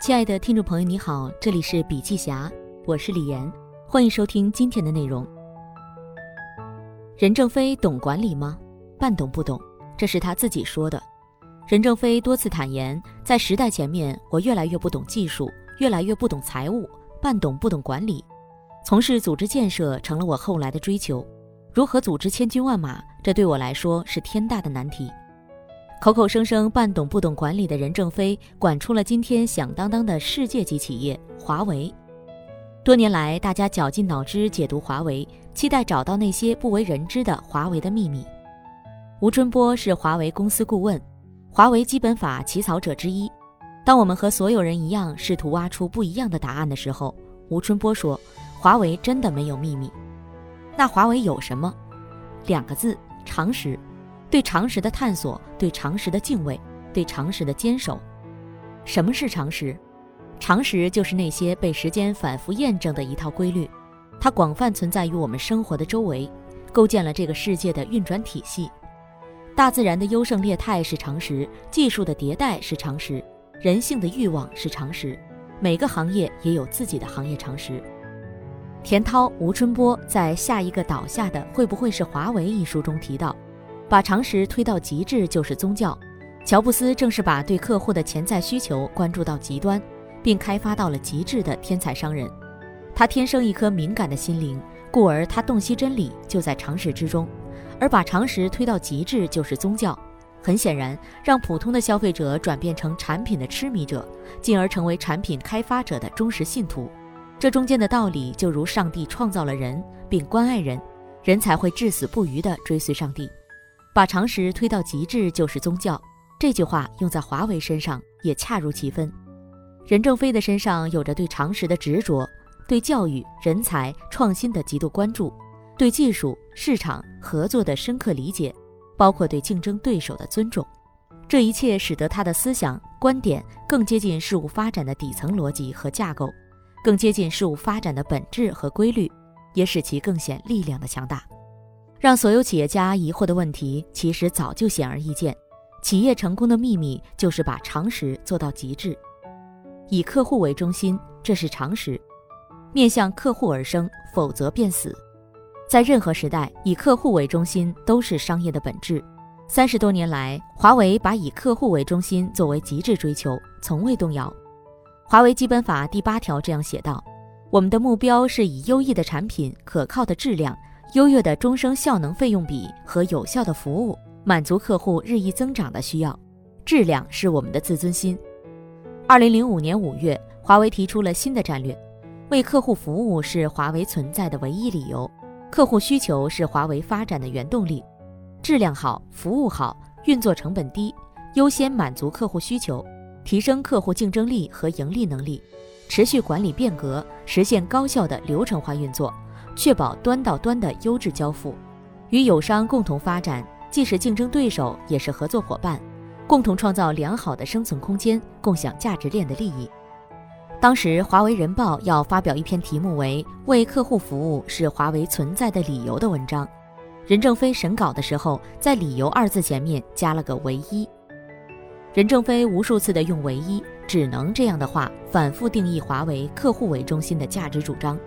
亲爱的听众朋友，你好，这里是笔记侠，我是李岩，欢迎收听今天的内容。任正非懂管理吗？半懂不懂，这是他自己说的。任正非多次坦言，在时代前面，我越来越不懂技术，越来越不懂财务，半懂不懂管理。从事组织建设成了我后来的追求。如何组织千军万马，这对我来说是天大的难题。口口声声半懂不懂管理的任正非，管出了今天响当当的世界级企业华为。多年来，大家绞尽脑汁解读华为，期待找到那些不为人知的华为的秘密。吴春波是华为公司顾问，华为基本法起草者之一。当我们和所有人一样试图挖出不一样的答案的时候，吴春波说：“华为真的没有秘密。”那华为有什么？两个字：常识。对常识的探索，对常识的敬畏，对常识的坚守。什么是常识？常识就是那些被时间反复验证的一套规律，它广泛存在于我们生活的周围，构建了这个世界的运转体系。大自然的优胜劣汰是常识，技术的迭代是常识，人性的欲望是常识。每个行业也有自己的行业常识。田涛、吴春波在《下一个倒下的会不会是华为》一书中提到。把常识推到极致就是宗教。乔布斯正是把对客户的潜在需求关注到极端，并开发到了极致的天才商人。他天生一颗敏感的心灵，故而他洞悉真理就在常识之中。而把常识推到极致就是宗教。很显然，让普通的消费者转变成产品的痴迷者，进而成为产品开发者的忠实信徒。这中间的道理就如上帝创造了人并关爱人，人才会至死不渝地追随上帝。把常识推到极致就是宗教，这句话用在华为身上也恰如其分。任正非的身上有着对常识的执着，对教育、人才、创新的极度关注，对技术、市场、合作的深刻理解，包括对竞争对手的尊重。这一切使得他的思想观点更接近事物发展的底层逻辑和架构，更接近事物发展的本质和规律，也使其更显力量的强大。让所有企业家疑惑的问题，其实早就显而易见。企业成功的秘密就是把常识做到极致，以客户为中心，这是常识。面向客户而生，否则便死。在任何时代，以客户为中心都是商业的本质。三十多年来，华为把以客户为中心作为极致追求，从未动摇。华为基本法第八条这样写道：“我们的目标是以优异的产品、可靠的质量。”优越的终生效能费用比和有效的服务，满足客户日益增长的需要。质量是我们的自尊心。二零零五年五月，华为提出了新的战略：为客户服务是华为存在的唯一理由，客户需求是华为发展的原动力。质量好，服务好，运作成本低，优先满足客户需求，提升客户竞争力和盈利能力，持续管理变革，实现高效的流程化运作。确保端到端的优质交付，与友商共同发展，既是竞争对手，也是合作伙伴，共同创造良好的生存空间，共享价值链的利益。当时，华为人报要发表一篇题目为“为客户服务是华为存在的理由”的文章，任正非审稿的时候，在“理由”二字前面加了个“唯一”。任正非无数次的用“唯一”，只能这样的话，反复定义华为客户为中心的价值主张。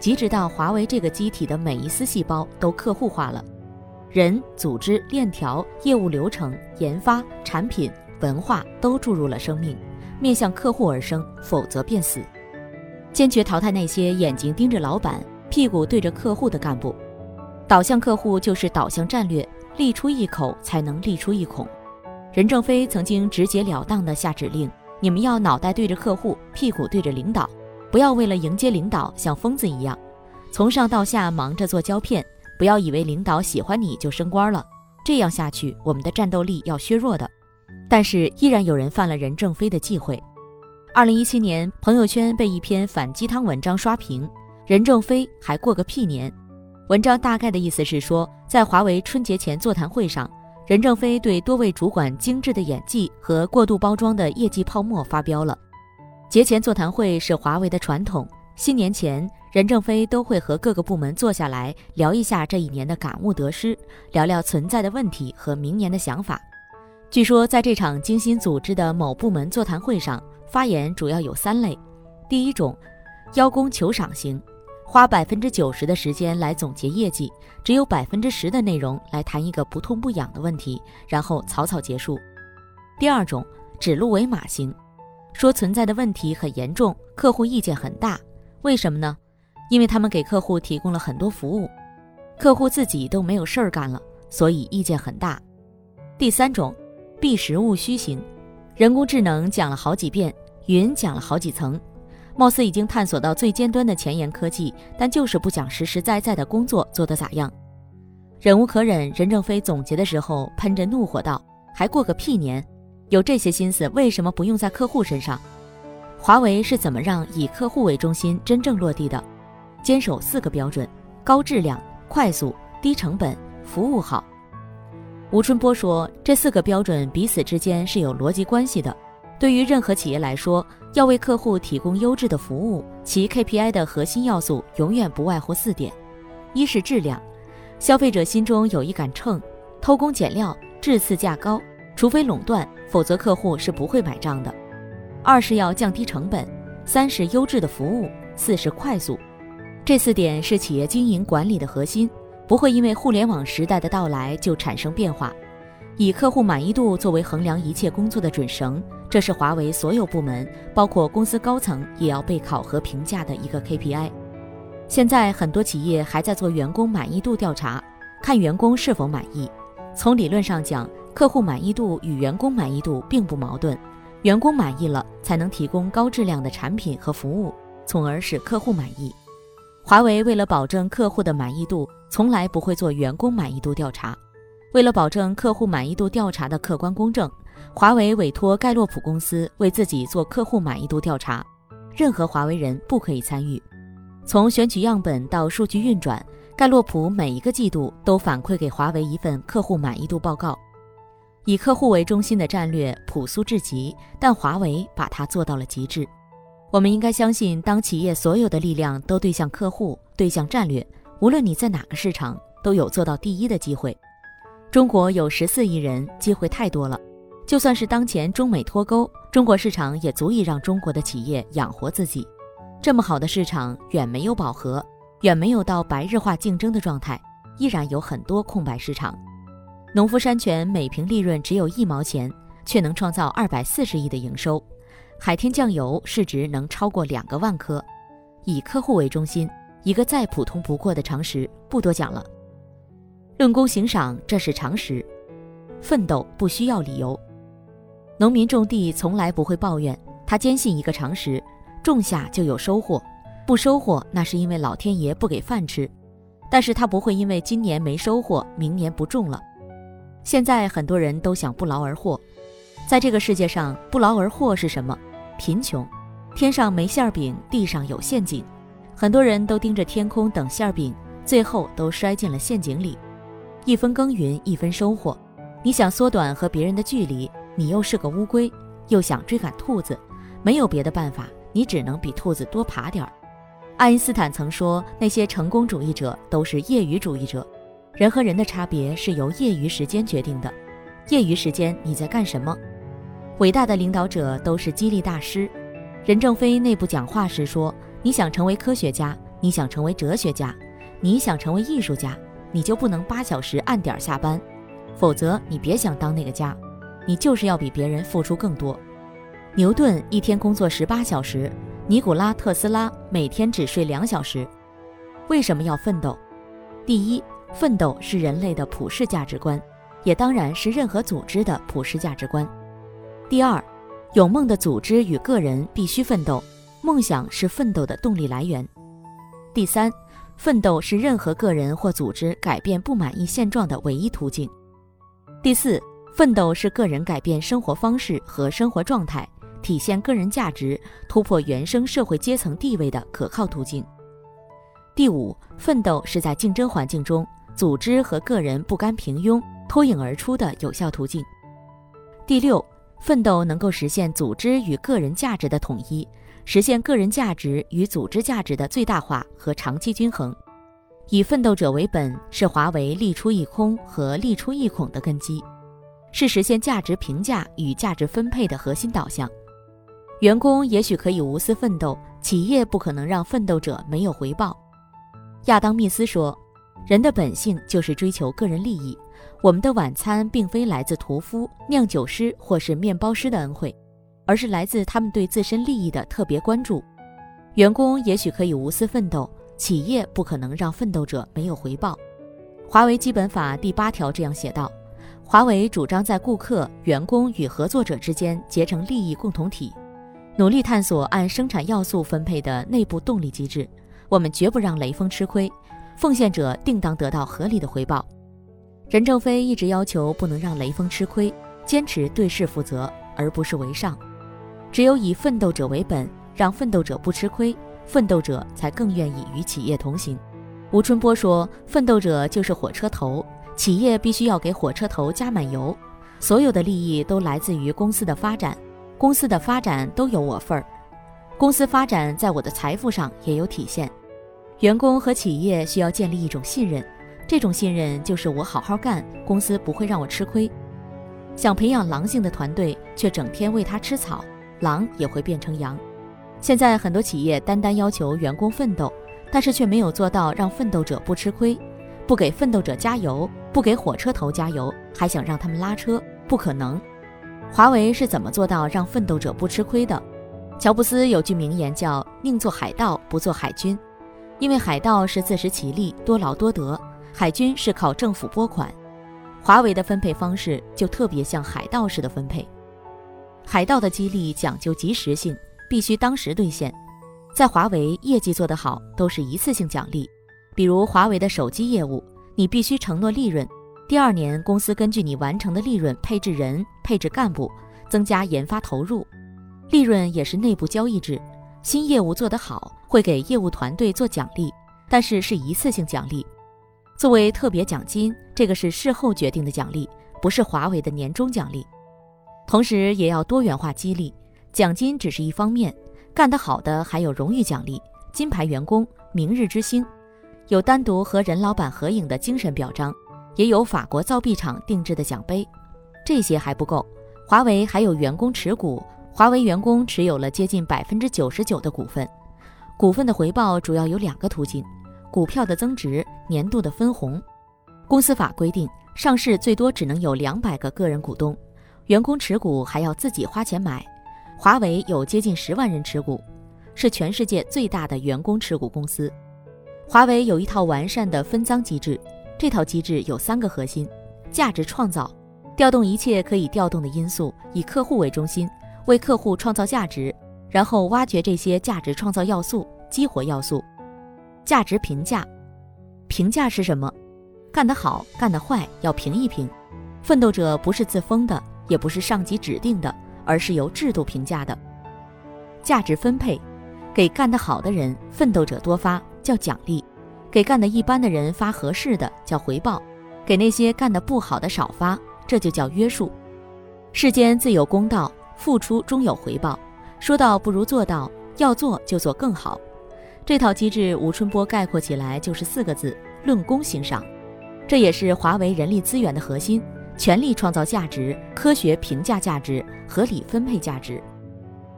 即直到华为这个机体的每一丝细胞都客户化了，人、组织、链条、业务流程、研发、产品、文化都注入了生命，面向客户而生，否则便死。坚决淘汰那些眼睛盯着老板、屁股对着客户的干部，导向客户就是导向战略，立出一口才能立出一孔。任正非曾经直截了当地下指令：你们要脑袋对着客户，屁股对着领导。不要为了迎接领导像疯子一样，从上到下忙着做胶片。不要以为领导喜欢你就升官了，这样下去我们的战斗力要削弱的。但是依然有人犯了任正非的忌讳。二零一七年，朋友圈被一篇反鸡汤文章刷屏，任正非还过个屁年。文章大概的意思是说，在华为春节前座谈会上，任正非对多位主管精致的演技和过度包装的业绩泡沫发飙了。节前座谈会是华为的传统，新年前，任正非都会和各个部门坐下来聊一下这一年的感悟得失，聊聊存在的问题和明年的想法。据说，在这场精心组织的某部门座谈会上，发言主要有三类：第一种，邀功求赏型，花百分之九十的时间来总结业绩，只有百分之十的内容来谈一个不痛不痒的问题，然后草草结束；第二种，指鹿为马型，说存在的问题很严重，客户意见很大，为什么呢？因为他们给客户提供了很多服务，客户自己都没有事儿干了，所以意见很大。第三种，避实务虚型。人工智能讲了好几遍，云讲了好几层，貌似已经探索到最尖端的前沿科技，但就是不讲实实在在的工作做得咋样。忍无可忍，任正非总结的时候喷着怒火道：“还过个屁年！有这些心思，为什么不用在客户身上？华为是怎么让以客户为中心真正落地的？坚守四个标准：高质量、快速、低成本、服务好。”吴春波说：“这四个标准彼此之间是有逻辑关系的。对于任何企业来说，要为客户提供优质的服务，其 KPI 的核心要素永远不外乎四点：一是质量，消费者心中有一杆秤，偷工减料、质次价高，除非垄断，否则客户是不会买账的；二是要降低成本；三是优质的服务；四是快速。这四点是企业经营管理的核心。”不会因为互联网时代的到来就产生变化，以客户满意度作为衡量一切工作的准绳，这是华为所有部门，包括公司高层也要被考核评价的一个 KPI。现在很多企业还在做员工满意度调查，看员工是否满意。从理论上讲，客户满意度与员工满意度并不矛盾，员工满意了才能提供高质量的产品和服务，从而使客户满意。华为为了保证客户的满意度。从来不会做员工满意度调查。为了保证客户满意度调查的客观公正，华为委托盖洛普公司为自己做客户满意度调查，任何华为人不可以参与。从选取样本到数据运转，盖洛普每一个季度都反馈给华为一份客户满意度报告。以客户为中心的战略朴素至极，但华为把它做到了极致。我们应该相信，当企业所有的力量都对向客户、对向战略。无论你在哪个市场，都有做到第一的机会。中国有十四亿人，机会太多了。就算是当前中美脱钩，中国市场也足以让中国的企业养活自己。这么好的市场，远没有饱和，远没有到白热化竞争的状态，依然有很多空白市场。农夫山泉每瓶利润只有一毛钱，却能创造二百四十亿的营收。海天酱油市值能超过两个万颗。以客户为中心。一个再普通不过的常识，不多讲了。论功行赏，这是常识。奋斗不需要理由。农民种地从来不会抱怨，他坚信一个常识：种下就有收获，不收获那是因为老天爷不给饭吃。但是他不会因为今年没收获，明年不种了。现在很多人都想不劳而获，在这个世界上，不劳而获是什么？贫穷。天上没馅饼，地上有陷阱。很多人都盯着天空等馅饼，最后都摔进了陷阱里。一分耕耘一分收获，你想缩短和别人的距离，你又是个乌龟，又想追赶兔子，没有别的办法，你只能比兔子多爬点儿。爱因斯坦曾说，那些成功主义者都是业余主义者。人和人的差别是由业余时间决定的。业余时间你在干什么？伟大的领导者都是激励大师。任正非内部讲话时说。你想成为科学家，你想成为哲学家，你想成为艺术家，你就不能八小时按点下班，否则你别想当那个家，你就是要比别人付出更多。牛顿一天工作十八小时，尼古拉特斯拉每天只睡两小时。为什么要奋斗？第一，奋斗是人类的普世价值观，也当然是任何组织的普世价值观。第二，有梦的组织与个人必须奋斗。梦想是奋斗的动力来源。第三，奋斗是任何个人或组织改变不满意现状的唯一途径。第四，奋斗是个人改变生活方式和生活状态，体现个人价值、突破原生社会阶层地位的可靠途径。第五，奋斗是在竞争环境中，组织和个人不甘平庸、脱颖而出的有效途径。第六，奋斗能够实现组织与个人价值的统一。实现个人价值与组织价值的最大化和长期均衡，以奋斗者为本是华为立出一空和立出一孔的根基，是实现价值评价与价值分配的核心导向。员工也许可以无私奋斗，企业不可能让奋斗者没有回报。亚当·密斯说：“人的本性就是追求个人利益。我们的晚餐并非来自屠夫、酿酒师或是面包师的恩惠，而是来自他们对自身利益的特别关注。员工也许可以无私奋斗，企业不可能让奋斗者没有回报。”华为基本法第八条这样写道：“华为主张在顾客、员工与合作者之间结成利益共同体。”努力探索按生产要素分配的内部动力机制，我们绝不让雷锋吃亏，奉献者定当得到合理的回报。任正非一直要求不能让雷锋吃亏，坚持对事负责而不是为上。只有以奋斗者为本，让奋斗者不吃亏，奋斗者才更愿意与企业同行。吴春波说：“奋斗者就是火车头，企业必须要给火车头加满油，所有的利益都来自于公司的发展。”公司的发展都有我份儿，公司发展在我的财富上也有体现。员工和企业需要建立一种信任，这种信任就是我好好干，公司不会让我吃亏。想培养狼性的团队，却整天喂它吃草，狼也会变成羊。现在很多企业单单要求员工奋斗，但是却没有做到让奋斗者不吃亏，不给奋斗者加油，不给火车头加油，还想让他们拉车，不可能。华为是怎么做到让奋斗者不吃亏的？乔布斯有句名言叫“宁做海盗，不做海军”，因为海盗是自食其力、多劳多得，海军是靠政府拨款。华为的分配方式就特别像海盗式的分配。海盗的激励讲究及时性，必须当时兑现。在华为，业绩做得好都是一次性奖励，比如华为的手机业务，你必须承诺利润。第二年，公司根据你完成的利润配置人、配置干部，增加研发投入。利润也是内部交易制，新业务做得好会给业务团队做奖励，但是是一次性奖励，作为特别奖金，这个是事后决定的奖励，不是华为的年终奖励。同时也要多元化激励，奖金只是一方面，干得好的还有荣誉奖励、金牌员工、明日之星，有单独和任老板合影的精神表彰。也有法国造币厂定制的奖杯，这些还不够。华为还有员工持股，华为员工持有了接近百分之九十九的股份。股份的回报主要有两个途径：股票的增值、年度的分红。公司法规定，上市最多只能有两百个个人股东，员工持股还要自己花钱买。华为有接近十万人持股，是全世界最大的员工持股公司。华为有一套完善的分赃机制。这套机制有三个核心：价值创造，调动一切可以调动的因素，以客户为中心，为客户创造价值，然后挖掘这些价值创造要素，激活要素；价值评价，评价是什么？干得好，干得坏要评一评。奋斗者不是自封的，也不是上级指定的，而是由制度评价的。价值分配，给干得好的人，奋斗者多发，叫奖励。给干得一般的人发合适的叫回报，给那些干得不好的少发，这就叫约束。世间自有公道，付出终有回报。说到不如做到，要做就做更好。这套机制，吴春波概括起来就是四个字：论功行赏。这也是华为人力资源的核心：全力创造价值，科学评价价值，合理分配价值。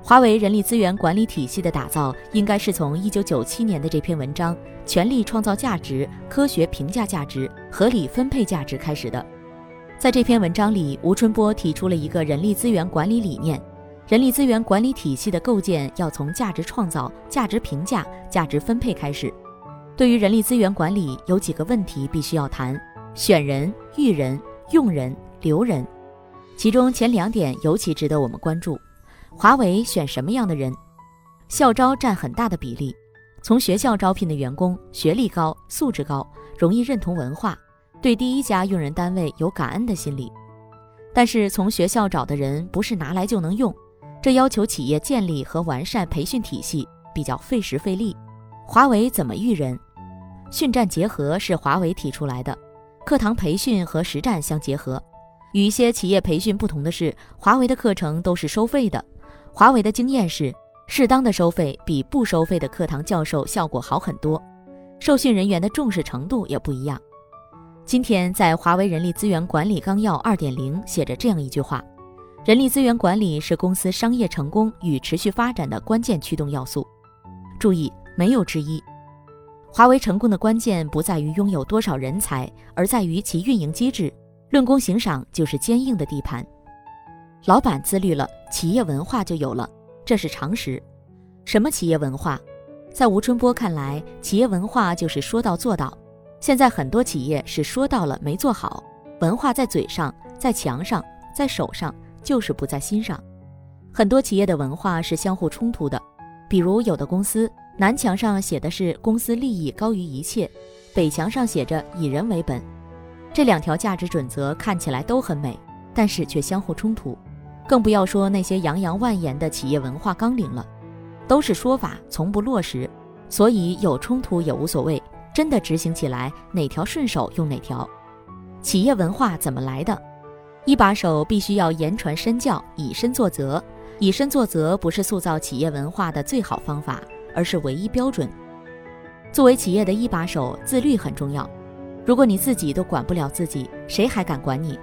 华为人力资源管理体系的打造，应该是从一九九七年的这篇文章《全力创造价值、科学评价价值、合理分配价值》开始的。在这篇文章里，吴春波提出了一个人力资源管理理念：人力资源管理体系的构建要从价值创造、价值评价、价值分配开始。对于人力资源管理，有几个问题必须要谈：选人、育人、用人、留人。其中前两点尤其值得我们关注。华为选什么样的人？校招占很大的比例。从学校招聘的员工，学历高、素质高，容易认同文化，对第一家用人单位有感恩的心理。但是从学校找的人不是拿来就能用，这要求企业建立和完善培训体系，比较费时费力。华为怎么育人？训战结合是华为提出来的，课堂培训和实战相结合。与一些企业培训不同的是，华为的课程都是收费的。华为的经验是，适当的收费比不收费的课堂教授效果好很多，受训人员的重视程度也不一样。今天在华为人力资源管理纲要二点零写着这样一句话：人力资源管理是公司商业成功与持续发展的关键驱动要素。注意，没有之一。华为成功的关键不在于拥有多少人才，而在于其运营机制。论功行赏就是坚硬的地盘。老板自律了，企业文化就有了，这是常识。什么企业文化？在吴春波看来，企业文化就是说到做到。现在很多企业是说到了没做好，文化在嘴上，在墙上，在手上，就是不在心上。很多企业的文化是相互冲突的，比如有的公司南墙上写的是公司利益高于一切，北墙上写着以人为本，这两条价值准则看起来都很美，但是却相互冲突。更不要说那些洋洋万言的企业文化纲领了，都是说法，从不落实，所以有冲突也无所谓。真的执行起来，哪条顺手用哪条。企业文化怎么来的？一把手必须要言传身教，以身作则。以身作则不是塑造企业文化的最好方法，而是唯一标准。作为企业的一把手，自律很重要。如果你自己都管不了自己，谁还敢管你？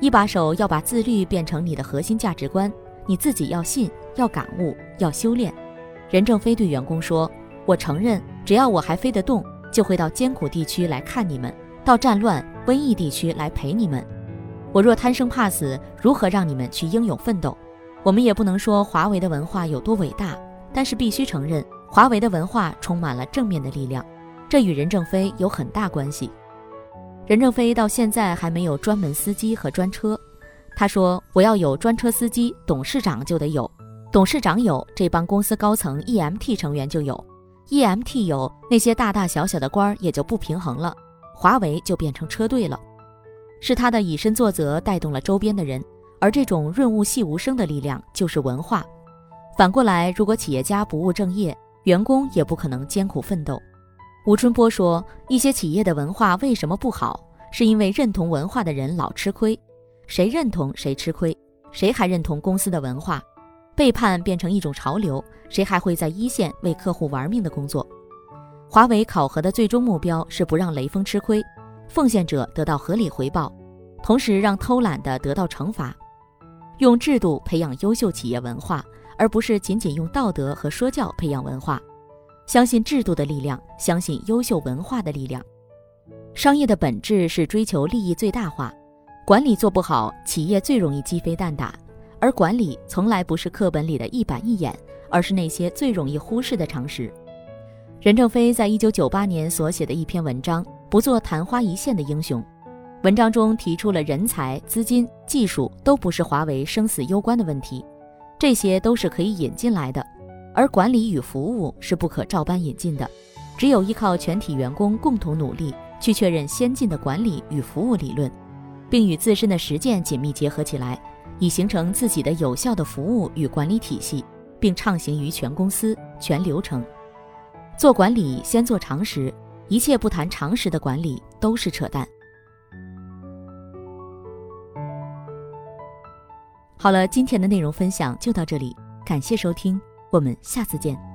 一把手要把自律变成你的核心价值观，你自己要信，要感悟，要修炼。任正非对员工说：“我承认，只要我还飞得动。”就会到艰苦地区来看你们，到战乱瘟疫地区来陪你们。我若贪生怕死，如何让你们去英勇奋斗？我们也不能说华为的文化有多伟大，但是必须承认，华为的文化充满了正面的力量，这与任正非有很大关系。任正非到现在还没有专门司机和专车，他说：“我要有专车司机，董事长就得有，董事长有，这帮公司高层 EMT 成员就有。” EMT 有那些大大小小的官儿也就不平衡了，华为就变成车队了。是他的以身作则带动了周边的人，而这种润物细无声的力量就是文化。反过来，如果企业家不务正业，员工也不可能艰苦奋斗。吴春波说，一些企业的文化为什么不好，是因为认同文化的人老吃亏，谁认同谁吃亏，谁还认同公司的文化？背叛变成一种潮流，谁还会在一线为客户玩命的工作？华为考核的最终目标是不让雷锋吃亏，奉献者得到合理回报，同时让偷懒的得到惩罚，用制度培养优秀企业文化，而不是仅仅用道德和说教培养文化。相信制度的力量，相信优秀文化的力量。商业的本质是追求利益最大化，管理做不好，企业最容易鸡飞蛋打。而管理从来不是课本里的一板一眼，而是那些最容易忽视的常识。任正非在一九九八年所写的一篇文章《不做昙花一现的英雄》，文章中提出了人才、资金、技术都不是华为生死攸关的问题，这些都是可以引进来的，而管理与服务是不可照搬引进的，只有依靠全体员工共同努力，去确认先进的管理与服务理论，并与自身的实践紧密结合起来。以形成自己的有效的服务与管理体系，并畅行于全公司全流程。做管理先做常识，一切不谈常识的管理都是扯淡。好了，今天的内容分享就到这里，感谢收听，我们下次见。